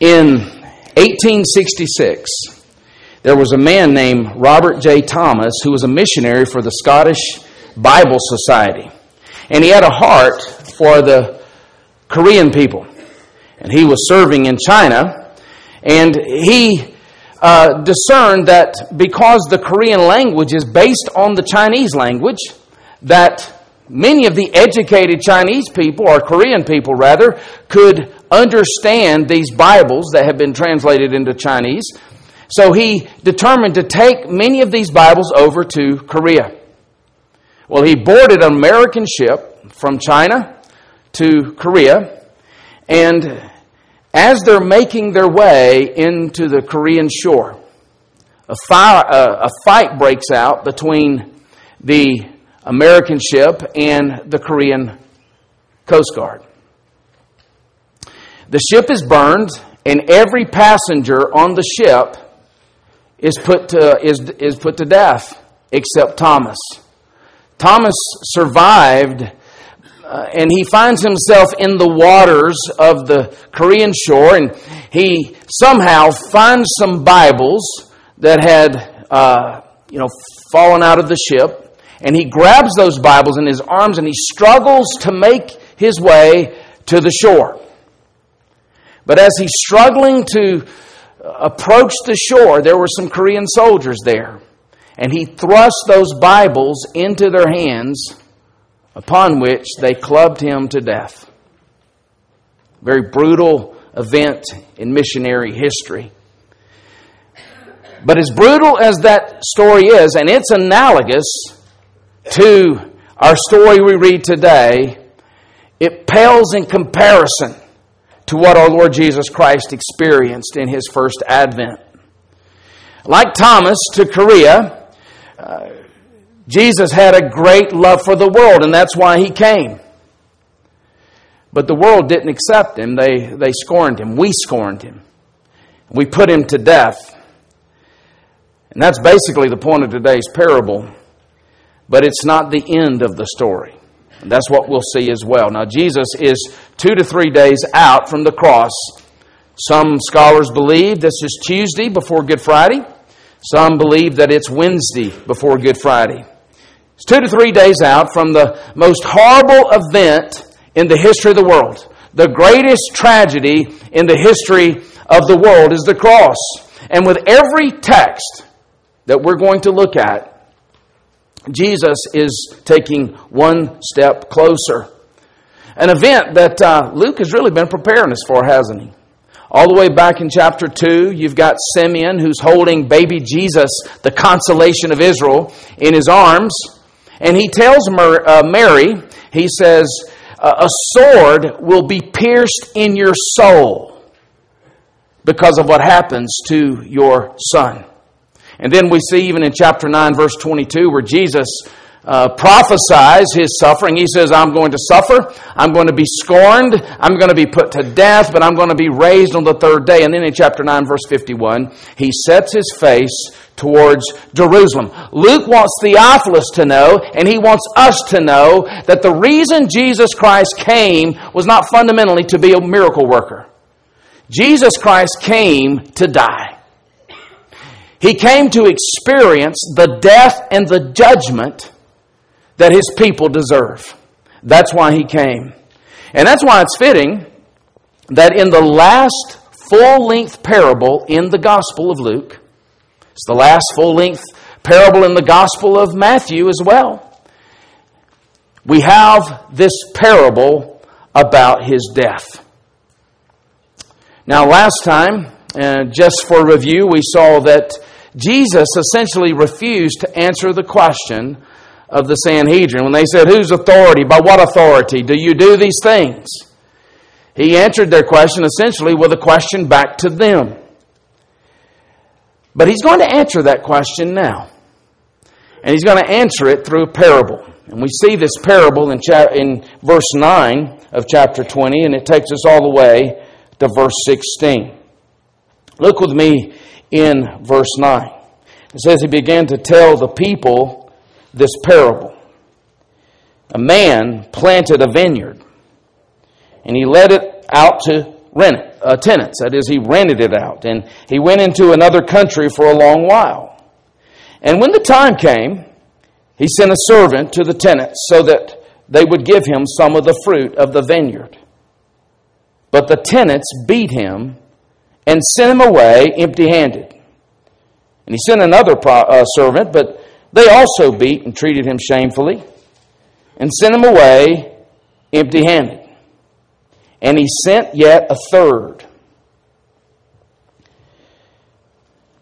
In 1866, there was a man named Robert J. Thomas who was a missionary for the Scottish Bible Society. And he had a heart for the Korean people. And he was serving in China. And he uh, discerned that because the Korean language is based on the Chinese language, that many of the educated Chinese people, or Korean people rather, could understand these Bibles that have been translated into Chinese. So he determined to take many of these Bibles over to Korea. Well, he boarded an American ship from China to Korea, and as they're making their way into the Korean shore, a, fire, a fight breaks out between the American ship and the Korean Coast Guard. The ship is burned, and every passenger on the ship is put to, is, is put to death except Thomas. Thomas survived, uh, and he finds himself in the waters of the Korean shore, and he somehow finds some Bibles that had, uh, you know, fallen out of the ship, and he grabs those Bibles in his arms and he struggles to make his way to the shore. But as he's struggling to approach the shore, there were some Korean soldiers there. And he thrust those Bibles into their hands, upon which they clubbed him to death. Very brutal event in missionary history. But as brutal as that story is, and it's analogous to our story we read today, it pales in comparison to what our Lord Jesus Christ experienced in his first advent. Like Thomas to Korea, uh, Jesus had a great love for the world, and that's why he came. But the world didn't accept him. They, they scorned him. We scorned him. We put him to death. And that's basically the point of today's parable. But it's not the end of the story. And that's what we'll see as well. Now, Jesus is two to three days out from the cross. Some scholars believe this is Tuesday before Good Friday. Some believe that it's Wednesday before Good Friday. It's two to three days out from the most horrible event in the history of the world. The greatest tragedy in the history of the world is the cross. And with every text that we're going to look at, Jesus is taking one step closer. An event that uh, Luke has really been preparing us for, hasn't he? All the way back in chapter 2, you've got Simeon who's holding baby Jesus, the consolation of Israel, in his arms. And he tells uh, Mary, he says, A sword will be pierced in your soul because of what happens to your son. And then we see even in chapter 9, verse 22, where Jesus uh, prophesies his suffering. He says, I'm going to suffer, I'm going to be scorned, I'm going to be put to death, but I'm going to be raised on the third day. And then in chapter 9, verse 51, he sets his face towards Jerusalem. Luke wants Theophilus to know, and he wants us to know, that the reason Jesus Christ came was not fundamentally to be a miracle worker. Jesus Christ came to die. He came to experience the death and the judgment that his people deserve. That's why he came. And that's why it's fitting that in the last full length parable in the Gospel of Luke, it's the last full length parable in the Gospel of Matthew as well, we have this parable about his death. Now, last time, uh, just for review, we saw that Jesus essentially refused to answer the question of the Sanhedrin when they said, Whose authority? By what authority do you do these things? He answered their question essentially with a question back to them. But he's going to answer that question now. And he's going to answer it through a parable. And we see this parable in, cha- in verse 9 of chapter 20, and it takes us all the way to verse 16. Look with me in verse 9. It says, He began to tell the people this parable. A man planted a vineyard, and he let it out to rent it. uh, tenants. That is, he rented it out. And he went into another country for a long while. And when the time came, he sent a servant to the tenants so that they would give him some of the fruit of the vineyard. But the tenants beat him and sent him away empty handed. And he sent another pro- uh, servant, but they also beat and treated him shamefully and sent him away empty handed. And he sent yet a third.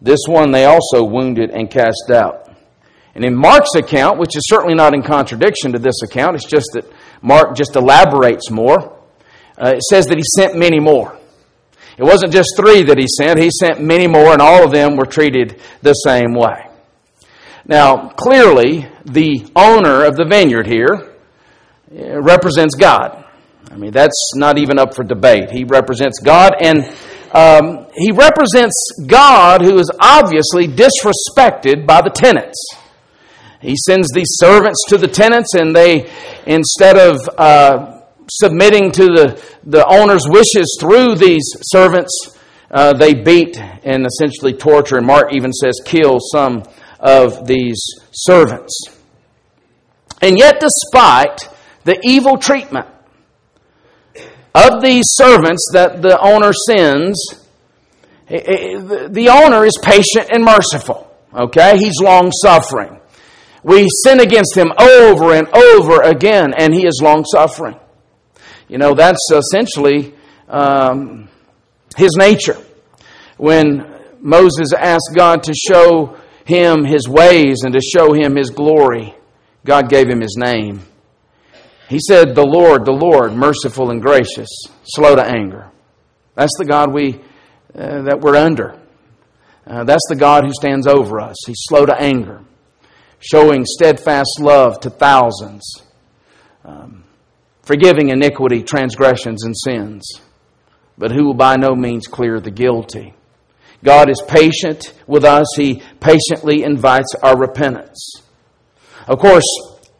This one they also wounded and cast out. And in Mark's account, which is certainly not in contradiction to this account, it's just that Mark just elaborates more. Uh, it says that he sent many more. It wasn't just three that he sent, he sent many more, and all of them were treated the same way. Now, clearly, the owner of the vineyard here uh, represents God. I mean, that's not even up for debate. He represents God, and um, he represents God who is obviously disrespected by the tenants. He sends these servants to the tenants, and they, instead of uh, submitting to the, the owner's wishes through these servants, uh, they beat and essentially torture. And Mark even says, kill some of these servants. And yet, despite the evil treatment of these servants that the owner sends, the owner is patient and merciful. Okay? He's long suffering. We sin against him over and over again, and he is long suffering. You know, that's essentially um, his nature. When Moses asked God to show him his ways and to show him his glory, God gave him his name. He said, The Lord, the Lord, merciful and gracious, slow to anger. That's the God we, uh, that we're under. Uh, that's the God who stands over us. He's slow to anger showing steadfast love to thousands, um, forgiving iniquity, transgressions, and sins, but who will by no means clear the guilty. God is patient with us. He patiently invites our repentance. Of course,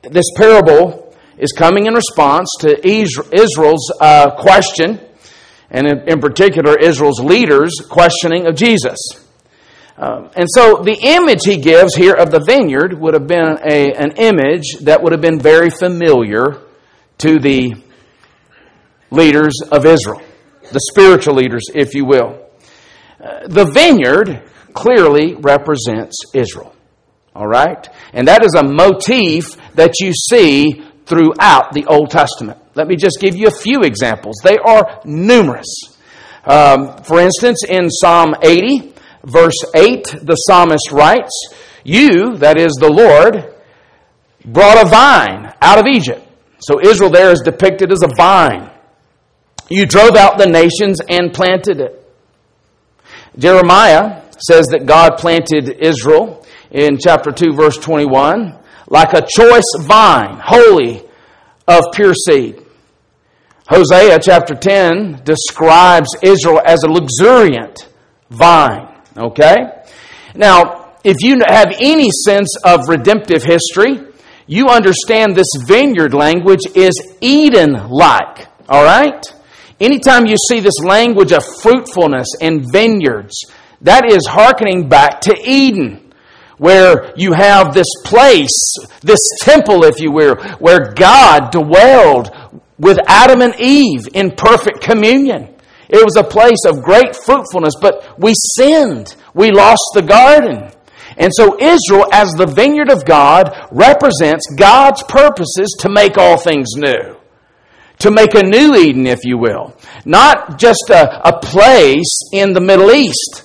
this parable is coming in response to Israel's uh, question, and in, in particular, Israel's leaders' questioning of Jesus. Um, and so the image he gives here of the vineyard would have been a, an image that would have been very familiar to the leaders of Israel, the spiritual leaders, if you will. Uh, the vineyard clearly represents Israel. All right? And that is a motif that you see throughout the Old Testament. Let me just give you a few examples. They are numerous. Um, for instance, in Psalm 80, verse 8, the psalmist writes, You, that is the Lord, brought a vine out of Egypt. So Israel there is depicted as a vine. You drove out the nations and planted it. Jeremiah says that God planted Israel in chapter 2, verse 21, like a choice vine, holy of pure seed. Hosea chapter 10 describes Israel as a luxuriant vine. Okay? Now, if you have any sense of redemptive history, you understand this vineyard language is Eden like. All right? Anytime you see this language of fruitfulness and vineyards, that is hearkening back to Eden, where you have this place, this temple, if you will, where God dwelled with Adam and Eve in perfect communion. It was a place of great fruitfulness, but we sinned. We lost the garden. And so Israel, as the vineyard of God, represents God's purposes to make all things new. To make a new Eden, if you will. Not just a, a place in the Middle East.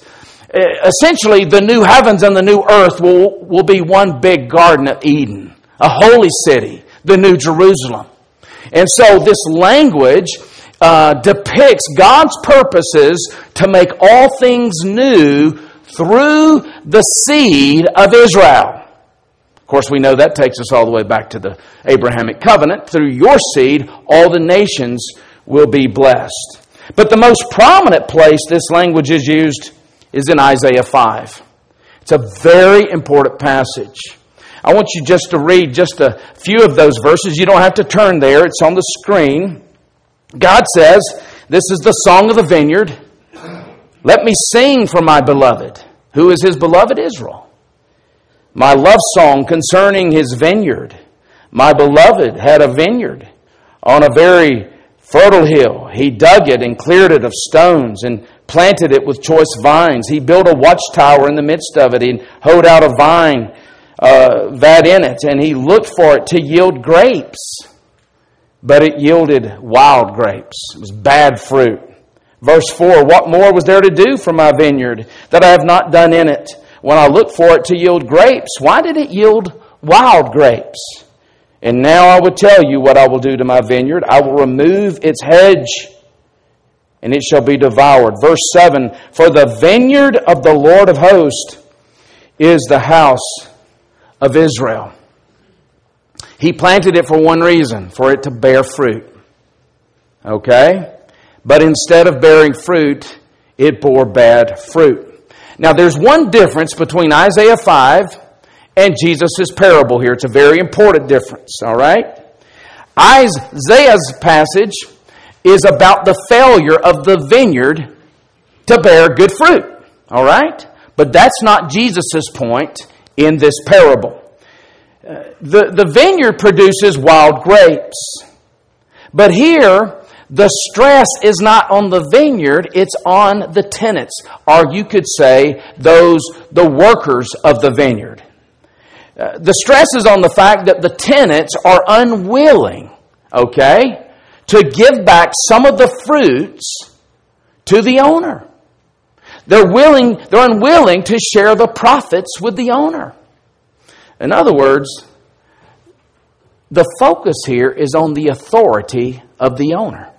Essentially, the new heavens and the new earth will, will be one big garden of Eden. A holy city, the new Jerusalem. And so this language uh, depicts God's purposes to make all things new through the seed of Israel. Of course, we know that takes us all the way back to the Abrahamic covenant. Through your seed, all the nations will be blessed. But the most prominent place this language is used is in Isaiah 5. It's a very important passage. I want you just to read just a few of those verses. You don't have to turn there, it's on the screen. God says, This is the song of the vineyard. Let me sing for my beloved. Who is his beloved? Israel. My love song concerning his vineyard. My beloved had a vineyard on a very fertile hill. He dug it and cleared it of stones and planted it with choice vines. He built a watchtower in the midst of it and hoed out a vine uh, vat in it, and he looked for it to yield grapes. But it yielded wild grapes. It was bad fruit. Verse 4 What more was there to do for my vineyard that I have not done in it? When I looked for it to yield grapes, why did it yield wild grapes? And now I will tell you what I will do to my vineyard. I will remove its hedge, and it shall be devoured. Verse 7 For the vineyard of the Lord of hosts is the house of Israel. He planted it for one reason for it to bear fruit. Okay? But instead of bearing fruit, it bore bad fruit. Now, there's one difference between Isaiah 5 and Jesus' parable here. It's a very important difference, all right? Isaiah's passage is about the failure of the vineyard to bear good fruit, all right? But that's not Jesus' point in this parable. Uh, the, the vineyard produces wild grapes. But here, the stress is not on the vineyard, it's on the tenants, or you could say those the workers of the vineyard. Uh, the stress is on the fact that the tenants are unwilling, okay, to give back some of the fruits to the owner. They're willing, they're unwilling to share the profits with the owner. In other words, the focus here is on the authority of the owner.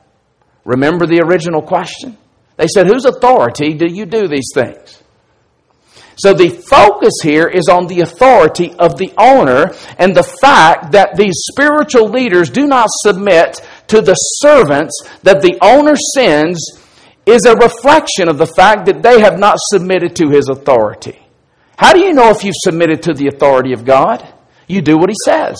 Remember the original question? They said, Whose authority do you do these things? So the focus here is on the authority of the owner and the fact that these spiritual leaders do not submit to the servants that the owner sends is a reflection of the fact that they have not submitted to his authority. How do you know if you've submitted to the authority of God? You do what he says.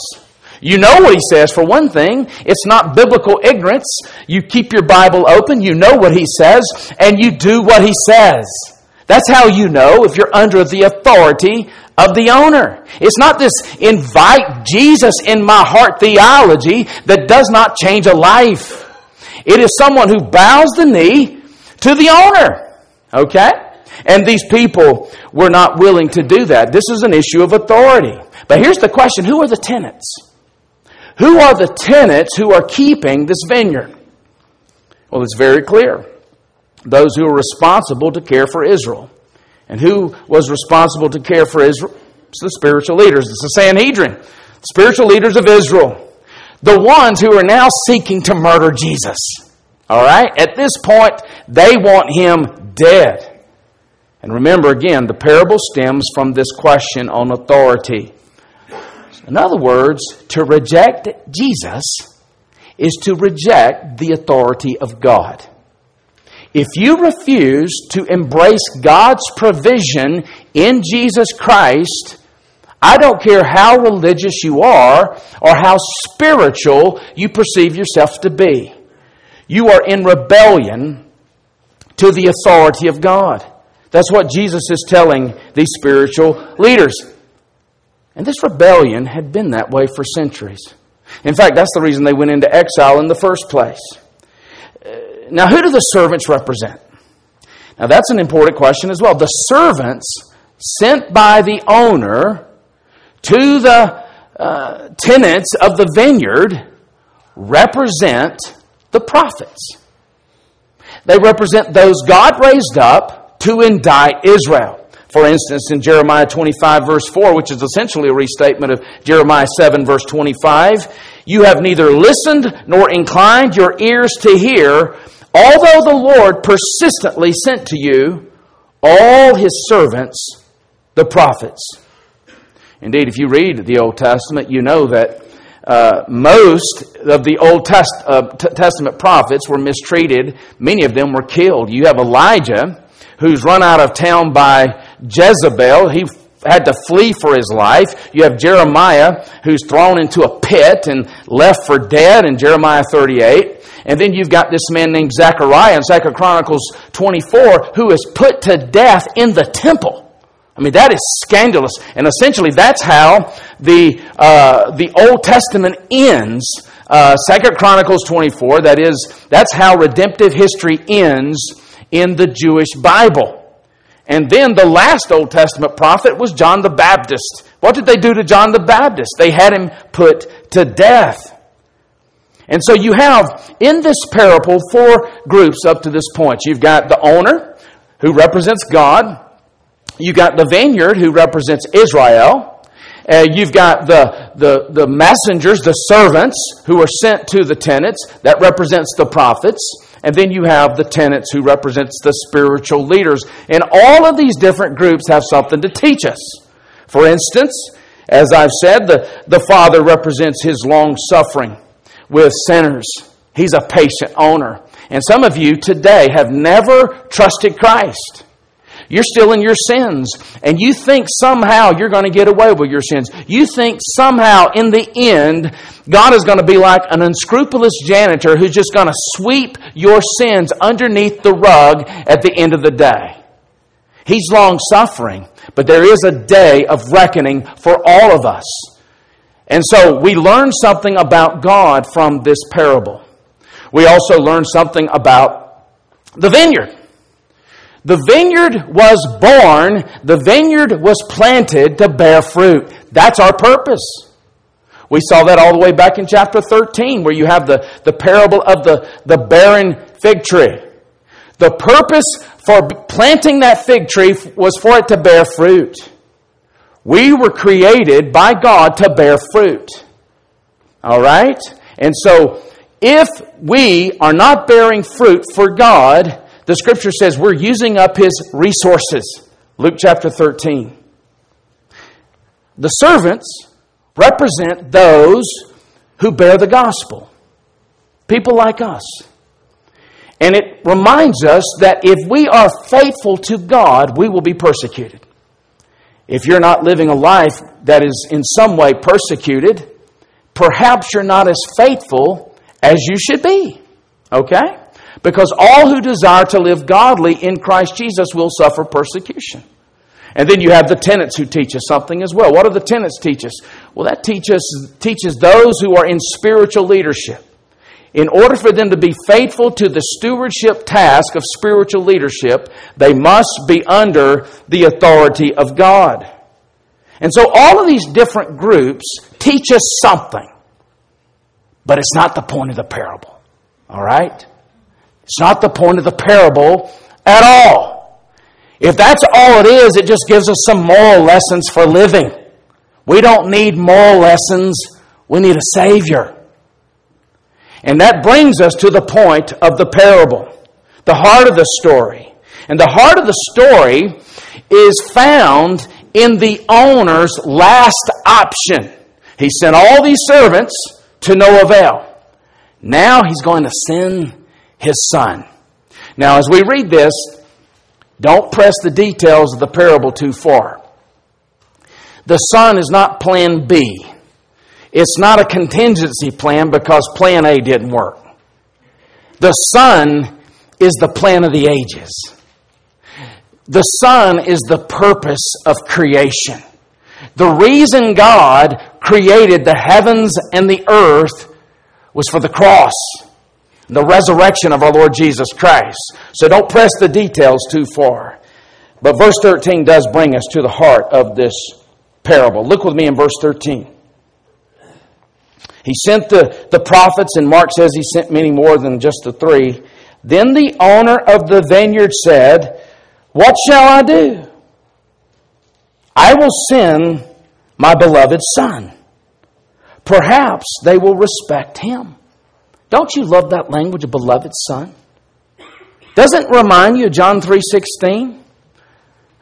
You know what he says, for one thing. It's not biblical ignorance. You keep your Bible open, you know what he says, and you do what he says. That's how you know if you're under the authority of the owner. It's not this invite Jesus in my heart theology that does not change a life. It is someone who bows the knee to the owner. Okay? And these people were not willing to do that. This is an issue of authority. But here's the question who are the tenants? Who are the tenants who are keeping this vineyard? Well, it's very clear. Those who are responsible to care for Israel. And who was responsible to care for Israel? It's the spiritual leaders. It's the Sanhedrin, the spiritual leaders of Israel. The ones who are now seeking to murder Jesus. All right? At this point, they want him dead. And remember again, the parable stems from this question on authority. In other words, to reject Jesus is to reject the authority of God. If you refuse to embrace God's provision in Jesus Christ, I don't care how religious you are or how spiritual you perceive yourself to be. You are in rebellion to the authority of God. That's what Jesus is telling these spiritual leaders. And this rebellion had been that way for centuries. In fact, that's the reason they went into exile in the first place. Uh, now, who do the servants represent? Now, that's an important question as well. The servants sent by the owner to the uh, tenants of the vineyard represent the prophets. They represent those God raised up to indict Israel. For instance, in Jeremiah 25, verse 4, which is essentially a restatement of Jeremiah 7, verse 25, you have neither listened nor inclined your ears to hear, although the Lord persistently sent to you all his servants, the prophets. Indeed, if you read the Old Testament, you know that uh, most of the Old Test, uh, Testament prophets were mistreated. Many of them were killed. You have Elijah, who's run out of town by Jezebel. He had to flee for his life. You have Jeremiah, who's thrown into a pit and left for dead in Jeremiah 38. And then you've got this man named Zechariah in 2 Chronicles 24 who is put to death in the temple. I mean, that is scandalous. And essentially, that's how the, uh, the Old Testament ends. Uh, Chronicles 24, that is, that's how redemptive history ends in the Jewish Bible. And then the last Old Testament prophet was John the Baptist. What did they do to John the Baptist? They had him put to death. And so you have in this parable four groups up to this point. You've got the owner, who represents God. You've got the vineyard who represents Israel. Uh, you've got the, the, the messengers, the servants who are sent to the tenants. That represents the prophets. And then you have the tenants who represents the spiritual leaders. And all of these different groups have something to teach us. For instance, as I've said, the, the Father represents His long suffering with sinners. He's a patient owner. And some of you today have never trusted Christ. You're still in your sins. And you think somehow you're going to get away with your sins. You think somehow in the end, God is going to be like an unscrupulous janitor who's just going to sweep your sins underneath the rug at the end of the day. He's long suffering, but there is a day of reckoning for all of us. And so we learn something about God from this parable. We also learn something about the vineyard. The vineyard was born, the vineyard was planted to bear fruit. That's our purpose. We saw that all the way back in chapter 13, where you have the, the parable of the, the barren fig tree. The purpose for planting that fig tree was for it to bear fruit. We were created by God to bear fruit. All right? And so, if we are not bearing fruit for God, the scripture says we're using up his resources. Luke chapter 13. The servants represent those who bear the gospel. People like us. And it reminds us that if we are faithful to God, we will be persecuted. If you're not living a life that is in some way persecuted, perhaps you're not as faithful as you should be. Okay? Because all who desire to live godly in Christ Jesus will suffer persecution. And then you have the tenants who teach us something as well. What do the tenants teach us? Well, that teaches, teaches those who are in spiritual leadership. In order for them to be faithful to the stewardship task of spiritual leadership, they must be under the authority of God. And so all of these different groups teach us something. But it's not the point of the parable. All right? It's not the point of the parable at all. If that's all it is, it just gives us some moral lessons for living. We don't need moral lessons, we need a Savior. And that brings us to the point of the parable, the heart of the story. And the heart of the story is found in the owner's last option. He sent all these servants to no avail. Now he's going to send his son. Now, as we read this, don't press the details of the parable too far. The son is not plan B. It's not a contingency plan because plan A didn't work. The son is the plan of the ages. The son is the purpose of creation. The reason God created the heavens and the earth was for the cross the resurrection of our Lord Jesus Christ. So don't press the details too far. But verse 13 does bring us to the heart of this parable. Look with me in verse 13. He sent the, the prophets, and Mark says he sent many more than just the three. Then the owner of the vineyard said, What shall I do? I will send my beloved son. Perhaps they will respect him. Don't you love that language, beloved son? Doesn't remind you of John 3.16?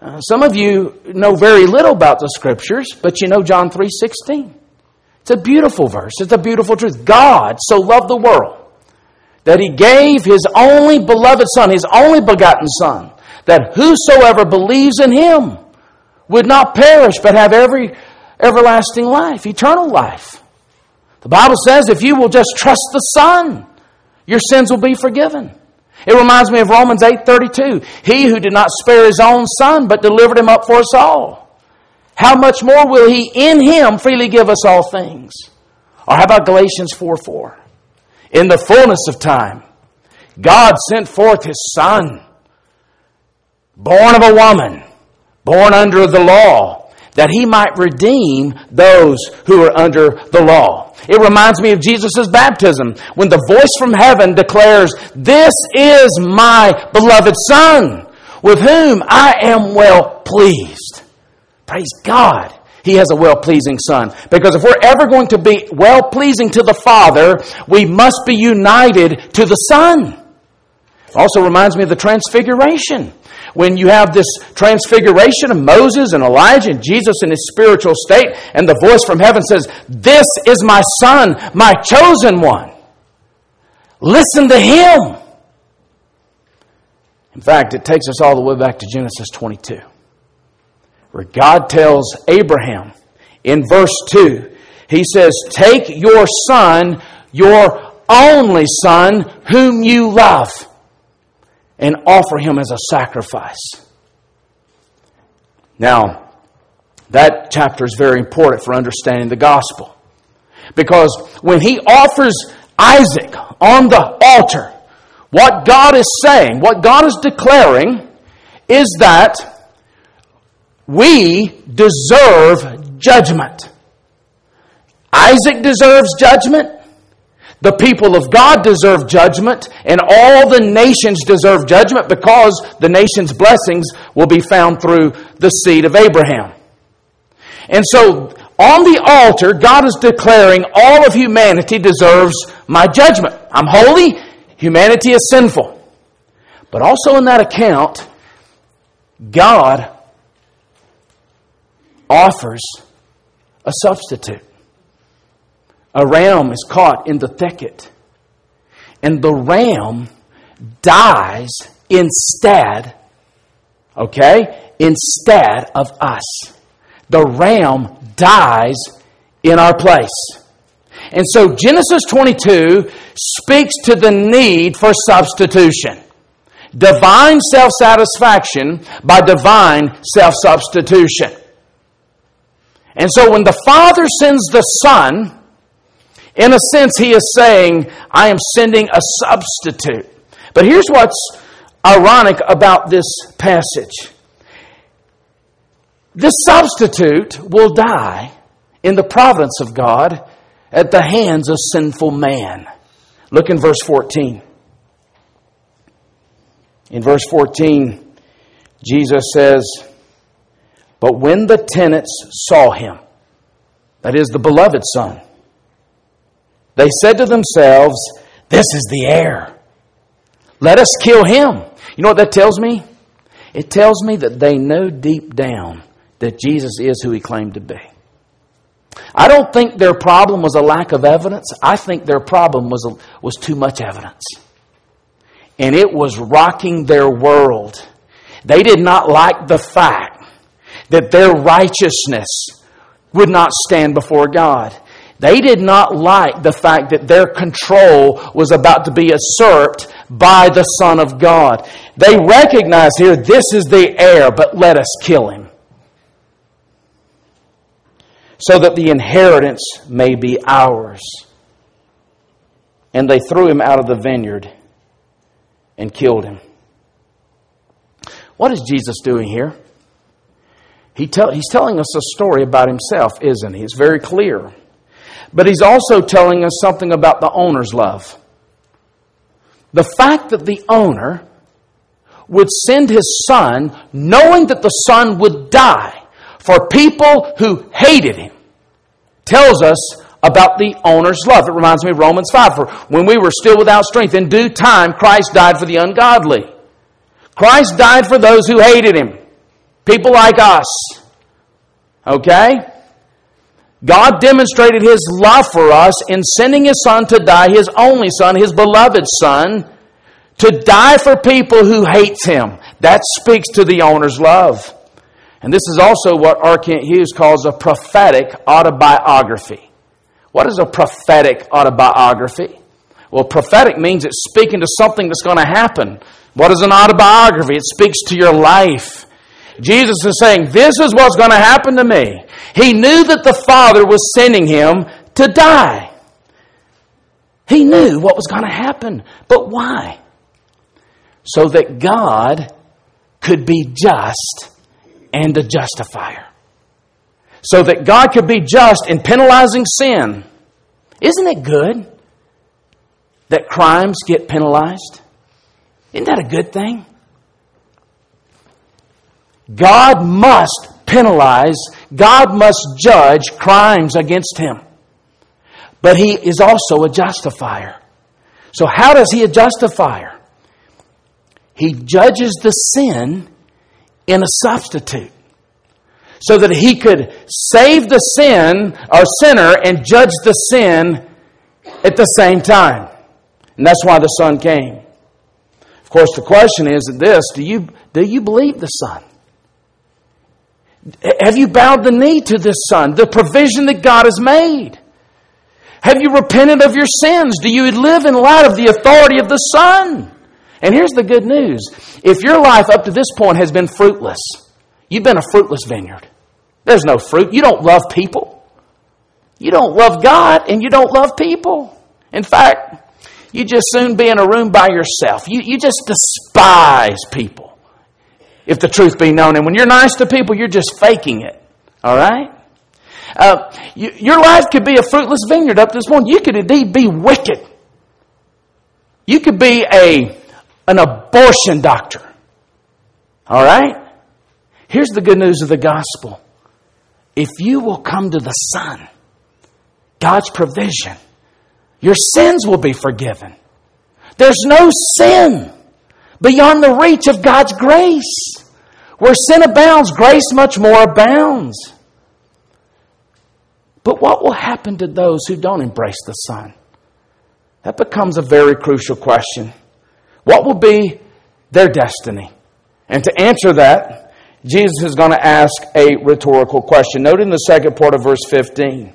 Uh, some of you know very little about the scriptures, but you know John 3.16. It's a beautiful verse. It's a beautiful truth. God so loved the world that he gave his only beloved son, his only begotten son, that whosoever believes in him would not perish but have every everlasting life, eternal life. The Bible says if you will just trust the Son, your sins will be forgiven. It reminds me of Romans 8:32. He who did not spare his own son but delivered him up for us all. How much more will he in him freely give us all things? Or how about Galatians 4 4? In the fullness of time, God sent forth his son, born of a woman, born under the law, that he might redeem those who are under the law. It reminds me of Jesus' baptism when the voice from heaven declares, This is my beloved Son, with whom I am well pleased. Praise God. He has a well pleasing Son. Because if we're ever going to be well pleasing to the Father, we must be united to the Son. Also reminds me of the Transfiguration when you have this transfiguration of Moses and Elijah and Jesus in his spiritual state, and the voice from heaven says, This is my son, my chosen one. Listen to him. In fact, it takes us all the way back to Genesis 22, where God tells Abraham in verse 2, He says, Take your son, your only son, whom you love and offer him as a sacrifice. Now, that chapter is very important for understanding the gospel. Because when he offers Isaac on the altar, what God is saying, what God is declaring, is that we deserve judgment. Isaac deserves judgment. The people of God deserve judgment, and all the nations deserve judgment because the nation's blessings will be found through the seed of Abraham. And so, on the altar, God is declaring all of humanity deserves my judgment. I'm holy, humanity is sinful. But also in that account, God offers a substitute a ram is caught in the thicket, and the ram dies instead, okay, instead of us. The ram dies in our place. And so Genesis 22 speaks to the need for substitution. Divine self satisfaction by divine self substitution. And so when the Father sends the Son, in a sense, he is saying, I am sending a substitute. But here's what's ironic about this passage this substitute will die in the providence of God at the hands of sinful man. Look in verse 14. In verse 14, Jesus says, But when the tenants saw him, that is the beloved Son, they said to themselves, This is the heir. Let us kill him. You know what that tells me? It tells me that they know deep down that Jesus is who he claimed to be. I don't think their problem was a lack of evidence. I think their problem was, was too much evidence. And it was rocking their world. They did not like the fact that their righteousness would not stand before God. They did not like the fact that their control was about to be usurped by the Son of God. They recognize here, this is the heir, but let us kill him. So that the inheritance may be ours. And they threw him out of the vineyard and killed him. What is Jesus doing here? He tell, he's telling us a story about himself, isn't he? It's very clear. But he's also telling us something about the owner's love. The fact that the owner would send his son knowing that the son would die for people who hated him tells us about the owner's love. It reminds me of Romans 5. For when we were still without strength, in due time, Christ died for the ungodly. Christ died for those who hated him. People like us. Okay? God demonstrated His love for us in sending His Son to die, His only Son, His beloved Son, to die for people who hates Him. That speaks to the owner's love. And this is also what R. Kent Hughes calls a prophetic autobiography. What is a prophetic autobiography? Well, prophetic means it's speaking to something that's going to happen. What is an autobiography? It speaks to your life. Jesus is saying, This is what's going to happen to me. He knew that the Father was sending him to die. He knew what was going to happen. But why? So that God could be just and a justifier. So that God could be just in penalizing sin. Isn't it good that crimes get penalized? Isn't that a good thing? God must penalize, God must judge crimes against him. But he is also a justifier. So, how does he a justifier? He judges the sin in a substitute so that he could save the sin or sinner and judge the sin at the same time. And that's why the Son came. Of course, the question is this do you, do you believe the Son? Have you bowed the knee to this Son, the provision that God has made? Have you repented of your sins? Do you live in light of the authority of the Son? And here's the good news if your life up to this point has been fruitless, you've been a fruitless vineyard. There's no fruit. You don't love people. You don't love God, and you don't love people. In fact, you just soon be in a room by yourself. You, you just despise people, if the truth be known. And when you're nice to people, you're just faking it. All right? Uh, you, your life could be a fruitless vineyard up this point. You could indeed be wicked. You could be a, an abortion doctor. All right? Here's the good news of the gospel. If you will come to the Son, God's provision, your sins will be forgiven. There's no sin beyond the reach of God's grace. Where sin abounds, grace much more abounds. But what will happen to those who don't embrace the Son? That becomes a very crucial question. What will be their destiny? And to answer that, Jesus is going to ask a rhetorical question. Note in the second part of verse 15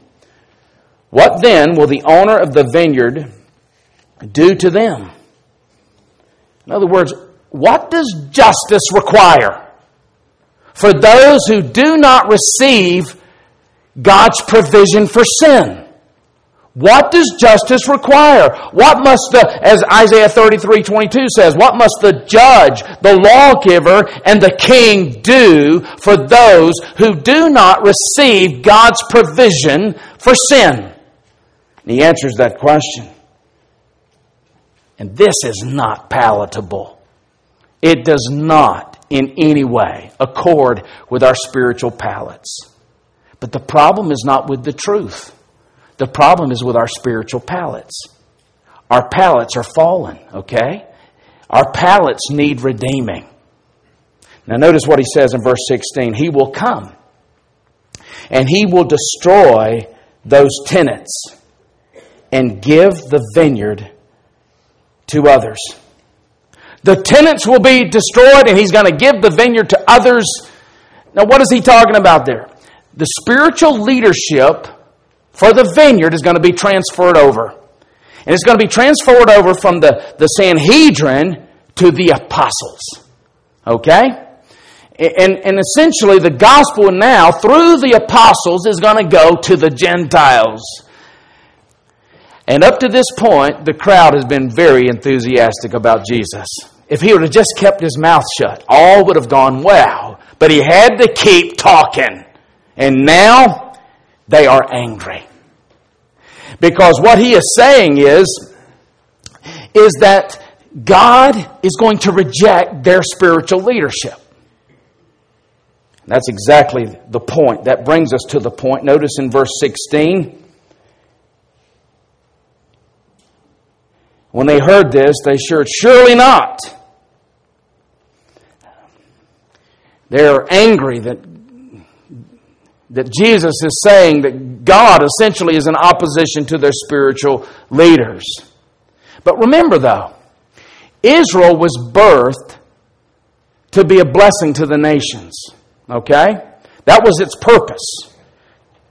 What then will the owner of the vineyard do to them? In other words, what does justice require for those who do not receive God's provision for sin. What does justice require? What must the, as Isaiah 33 22 says, what must the judge, the lawgiver, and the king do for those who do not receive God's provision for sin? And he answers that question. And this is not palatable. It does not in any way accord with our spiritual palates. But the problem is not with the truth. The problem is with our spiritual palates. Our palates are fallen, okay? Our palates need redeeming. Now, notice what he says in verse 16 He will come and he will destroy those tenants and give the vineyard to others. The tenants will be destroyed and he's going to give the vineyard to others. Now, what is he talking about there? the spiritual leadership for the vineyard is going to be transferred over. And it's going to be transferred over from the, the Sanhedrin to the apostles. Okay? And, and essentially, the gospel now, through the apostles, is going to go to the Gentiles. And up to this point, the crowd has been very enthusiastic about Jesus. If he would have just kept his mouth shut, all would have gone well. But he had to keep talking. And now they are angry. Because what he is saying is, is that God is going to reject their spiritual leadership. That's exactly the point. That brings us to the point. Notice in verse 16. When they heard this, they said, Surely not. They're angry that that Jesus is saying that God essentially is in opposition to their spiritual leaders. But remember, though, Israel was birthed to be a blessing to the nations. Okay? That was its purpose.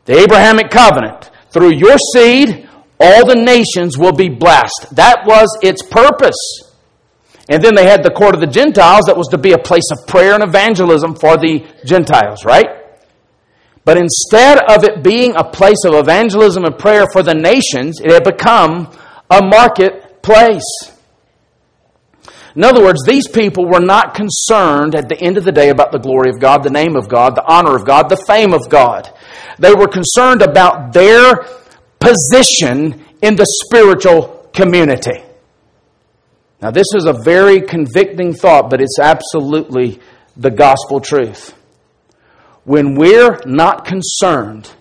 The Abrahamic covenant. Through your seed, all the nations will be blessed. That was its purpose. And then they had the court of the Gentiles that was to be a place of prayer and evangelism for the Gentiles, right? But instead of it being a place of evangelism and prayer for the nations, it had become a marketplace. In other words, these people were not concerned at the end of the day about the glory of God, the name of God, the honor of God, the fame of God. They were concerned about their position in the spiritual community. Now, this is a very convicting thought, but it's absolutely the gospel truth. When we're not concerned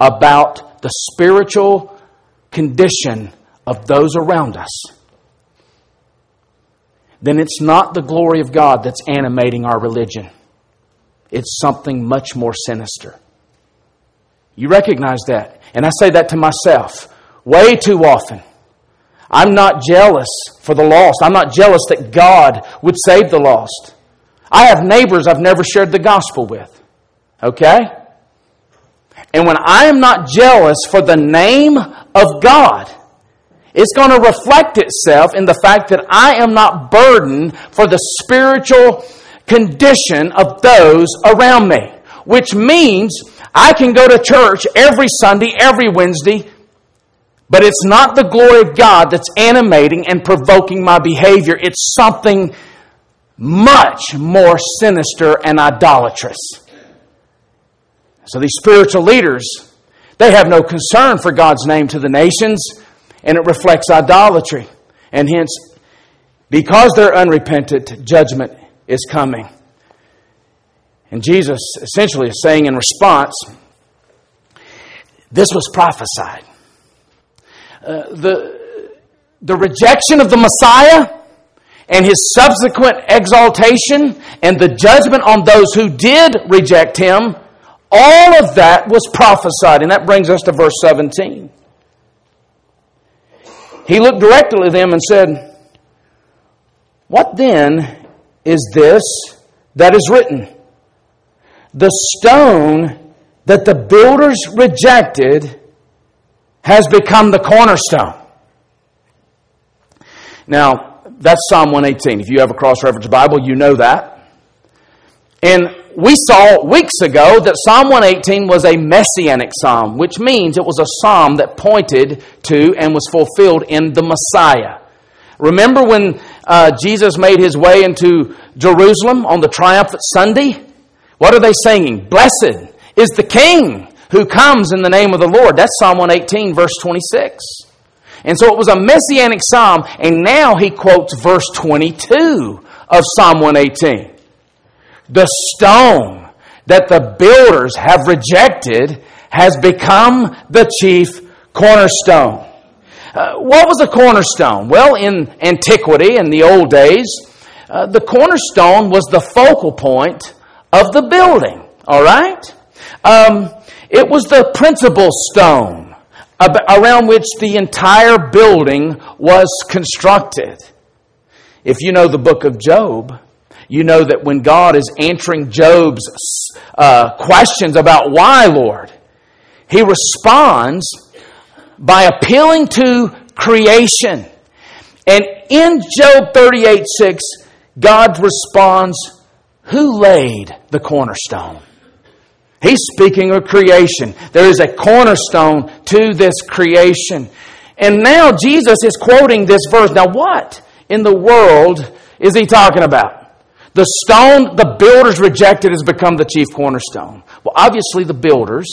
about the spiritual condition of those around us, then it's not the glory of God that's animating our religion. It's something much more sinister. You recognize that. And I say that to myself way too often. I'm not jealous for the lost. I'm not jealous that God would save the lost. I have neighbors I've never shared the gospel with. Okay? And when I am not jealous for the name of God, it's going to reflect itself in the fact that I am not burdened for the spiritual condition of those around me. Which means I can go to church every Sunday, every Wednesday, but it's not the glory of God that's animating and provoking my behavior. It's something much more sinister and idolatrous. So these spiritual leaders, they have no concern for God's name to the nations, and it reflects idolatry. And hence, because they're unrepentant, judgment is coming. And Jesus essentially is saying in response, this was prophesied. Uh, the, the rejection of the Messiah and his subsequent exaltation and the judgment on those who did reject him, all of that was prophesied. And that brings us to verse 17. He looked directly at them and said, What then is this that is written? The stone that the builders rejected has become the cornerstone. Now, that's Psalm 118. If you have a cross reference Bible, you know that. And we saw weeks ago that Psalm 118 was a messianic psalm, which means it was a psalm that pointed to and was fulfilled in the Messiah. Remember when uh, Jesus made his way into Jerusalem on the triumphant Sunday? What are they singing? Blessed is the King who comes in the name of the Lord. That's Psalm 118, verse 26. And so it was a messianic psalm, and now he quotes verse 22 of Psalm 118. The stone that the builders have rejected has become the chief cornerstone. Uh, what was a cornerstone? Well, in antiquity, in the old days, uh, the cornerstone was the focal point of the building, all right? Um, it was the principal stone around which the entire building was constructed. If you know the book of Job, you know that when God is answering Job's uh, questions about why, Lord, he responds by appealing to creation. And in Job 38 6, God responds, Who laid the cornerstone? He's speaking of creation. There is a cornerstone to this creation. And now Jesus is quoting this verse. Now, what in the world is he talking about? The stone the builders rejected has become the chief cornerstone. Well, obviously, the builders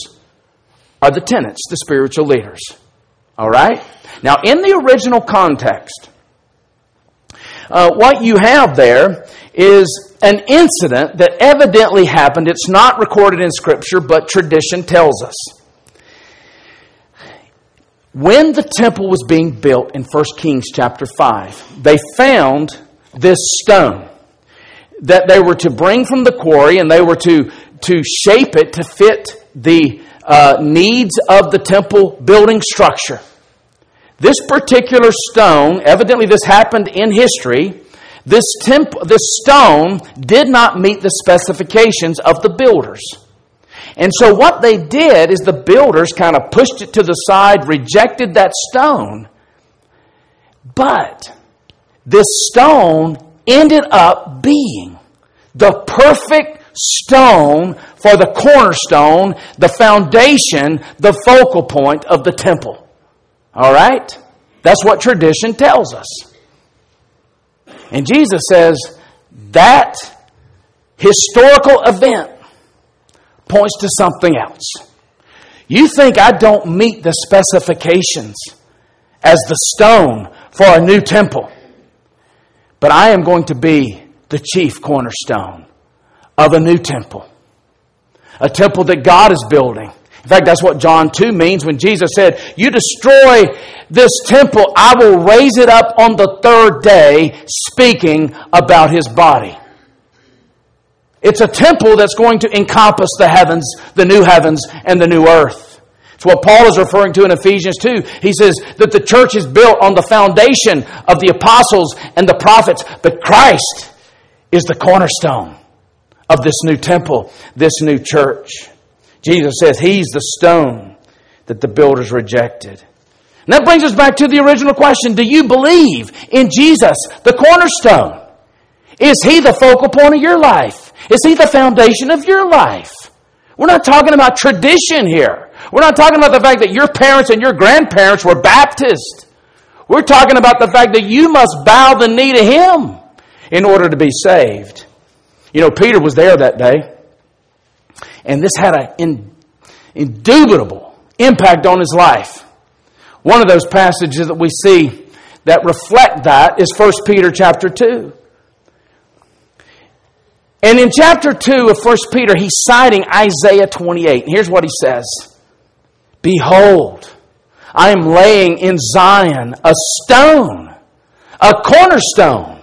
are the tenants, the spiritual leaders. All right? Now, in the original context, uh, what you have there is an incident that evidently happened. It's not recorded in Scripture, but tradition tells us. When the temple was being built in 1 Kings chapter 5, they found this stone that they were to bring from the quarry and they were to, to shape it to fit the uh, needs of the temple building structure. This particular stone, evidently this happened in history, this, temp- this stone did not meet the specifications of the builders. And so what they did is the builders kind of pushed it to the side, rejected that stone. But this stone ended up being the perfect stone for the cornerstone, the foundation, the focal point of the temple. All right? That's what tradition tells us. And Jesus says that historical event points to something else. You think I don't meet the specifications as the stone for a new temple, but I am going to be the chief cornerstone of a new temple. A temple that God is building. In fact, that's what John 2 means when Jesus said, You destroy this temple, I will raise it up on the third day, speaking about his body. It's a temple that's going to encompass the heavens, the new heavens, and the new earth. It's what Paul is referring to in Ephesians 2. He says that the church is built on the foundation of the apostles and the prophets, but Christ is the cornerstone of this new temple, this new church. Jesus says he's the stone that the builders rejected. And that brings us back to the original question Do you believe in Jesus, the cornerstone? Is he the focal point of your life? Is He the foundation of your life? We're not talking about tradition here. We're not talking about the fact that your parents and your grandparents were Baptist. We're talking about the fact that you must bow the knee to Him in order to be saved. You know, Peter was there that day, and this had an indubitable impact on his life. One of those passages that we see that reflect that is 1 Peter chapter 2. And in chapter 2 of 1 Peter, he's citing Isaiah 28. And here's what he says Behold, I am laying in Zion a stone, a cornerstone,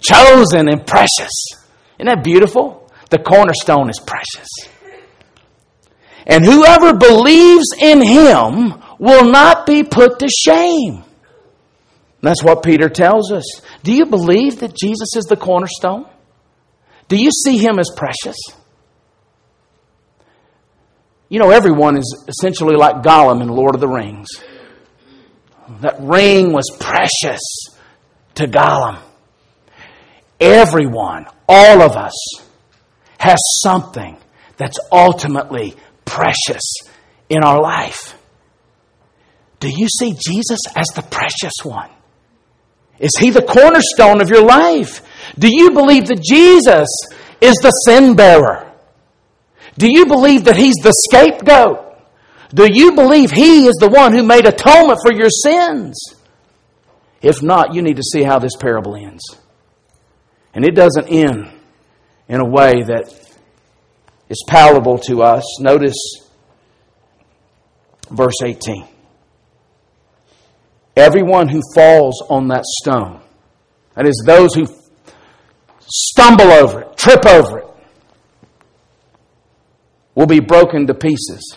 chosen and precious. Isn't that beautiful? The cornerstone is precious. And whoever believes in him will not be put to shame. That's what Peter tells us. Do you believe that Jesus is the cornerstone? Do you see him as precious? You know, everyone is essentially like Gollum in Lord of the Rings. That ring was precious to Gollum. Everyone, all of us, has something that's ultimately precious in our life. Do you see Jesus as the precious one? Is he the cornerstone of your life? Do you believe that Jesus is the sin bearer? Do you believe that He's the scapegoat? Do you believe He is the one who made atonement for your sins? If not, you need to see how this parable ends. And it doesn't end in a way that is palatable to us. Notice verse 18. Everyone who falls on that stone, that is, those who stumble over it, trip over it, will be broken to pieces.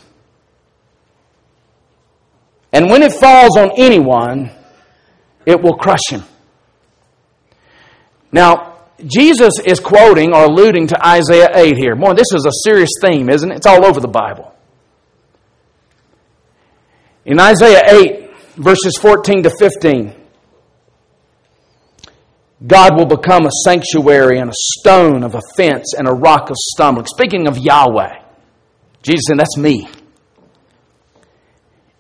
And when it falls on anyone, it will crush him. Now, Jesus is quoting or alluding to Isaiah 8 here. Boy, this is a serious theme, isn't it? It's all over the Bible. In Isaiah 8, verses 14 to 15, God will become a sanctuary and a stone of offense and a rock of stumbling. Speaking of Yahweh, Jesus said, That's me.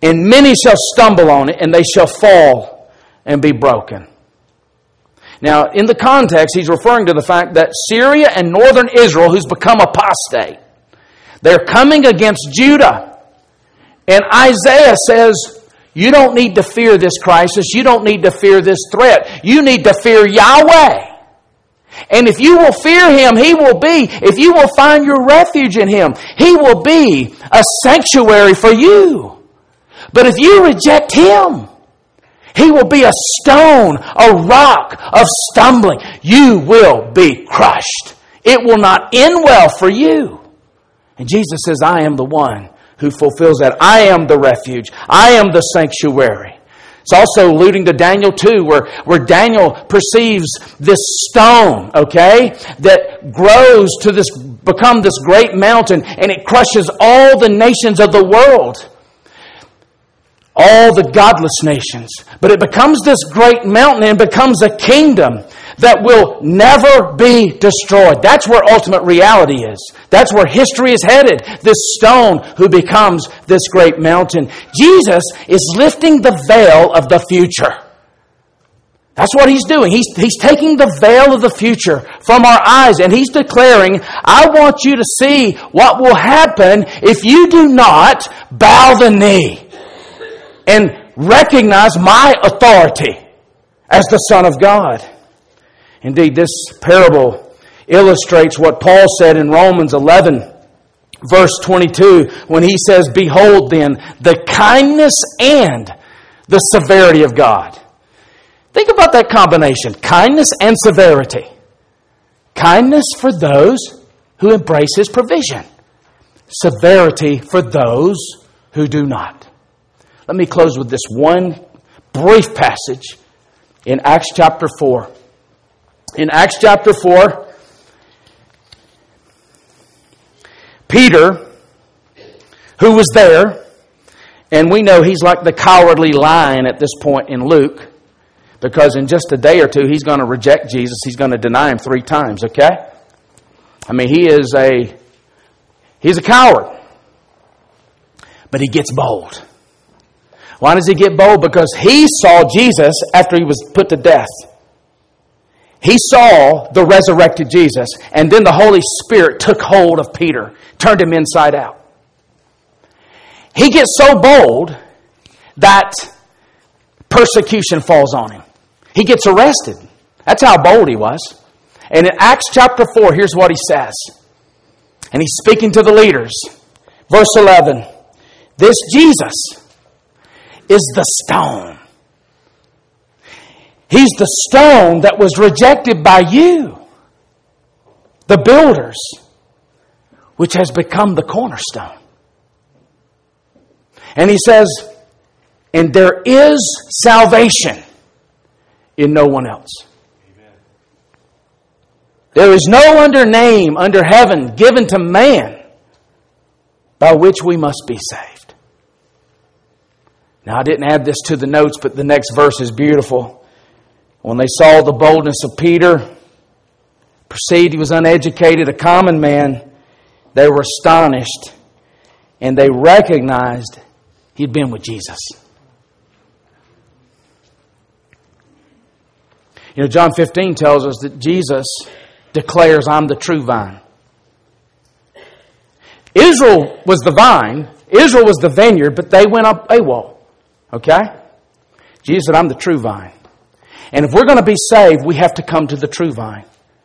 And many shall stumble on it, and they shall fall and be broken. Now, in the context, he's referring to the fact that Syria and northern Israel, who's become apostate, they're coming against Judah. And Isaiah says, you don't need to fear this crisis. You don't need to fear this threat. You need to fear Yahweh. And if you will fear Him, He will be, if you will find your refuge in Him, He will be a sanctuary for you. But if you reject Him, He will be a stone, a rock of stumbling. You will be crushed. It will not end well for you. And Jesus says, I am the one who fulfills that. I am the refuge. I am the sanctuary. It's also alluding to Daniel 2, where, where Daniel perceives this stone, okay, that grows to this become this great mountain and it crushes all the nations of the world. All the godless nations. But it becomes this great mountain and becomes a kingdom that will never be destroyed. That's where ultimate reality is. That's where history is headed. This stone who becomes this great mountain. Jesus is lifting the veil of the future. That's what he's doing. He's, he's taking the veil of the future from our eyes and he's declaring, I want you to see what will happen if you do not bow the knee and recognize my authority as the Son of God. Indeed, this parable illustrates what Paul said in Romans 11, verse 22, when he says, Behold then the kindness and the severity of God. Think about that combination kindness and severity. Kindness for those who embrace His provision, severity for those who do not. Let me close with this one brief passage in Acts chapter 4. In Acts chapter 4, Peter, who was there, and we know he's like the cowardly lion at this point in Luke because in just a day or two, he's going to reject Jesus. He's going to deny him three times, okay? I mean, he is a, he's a coward. But he gets bold. Why does he get bold? Because he saw Jesus after he was put to death. He saw the resurrected Jesus, and then the Holy Spirit took hold of Peter, turned him inside out. He gets so bold that persecution falls on him. He gets arrested. That's how bold he was. And in Acts chapter 4, here's what he says. And he's speaking to the leaders. Verse 11 This Jesus is the stone. He's the stone that was rejected by you, the builders, which has become the cornerstone. And he says, and there is salvation in no one else. There is no under name under heaven given to man by which we must be saved. Now, I didn't add this to the notes, but the next verse is beautiful. When they saw the boldness of Peter, perceived he was uneducated, a common man, they were astonished and they recognized he'd been with Jesus. You know, John 15 tells us that Jesus declares, I'm the true vine. Israel was the vine, Israel was the vineyard, but they went up AWOL. Okay? Jesus said, I'm the true vine. And if we're going to be saved, we have to come to the true vine.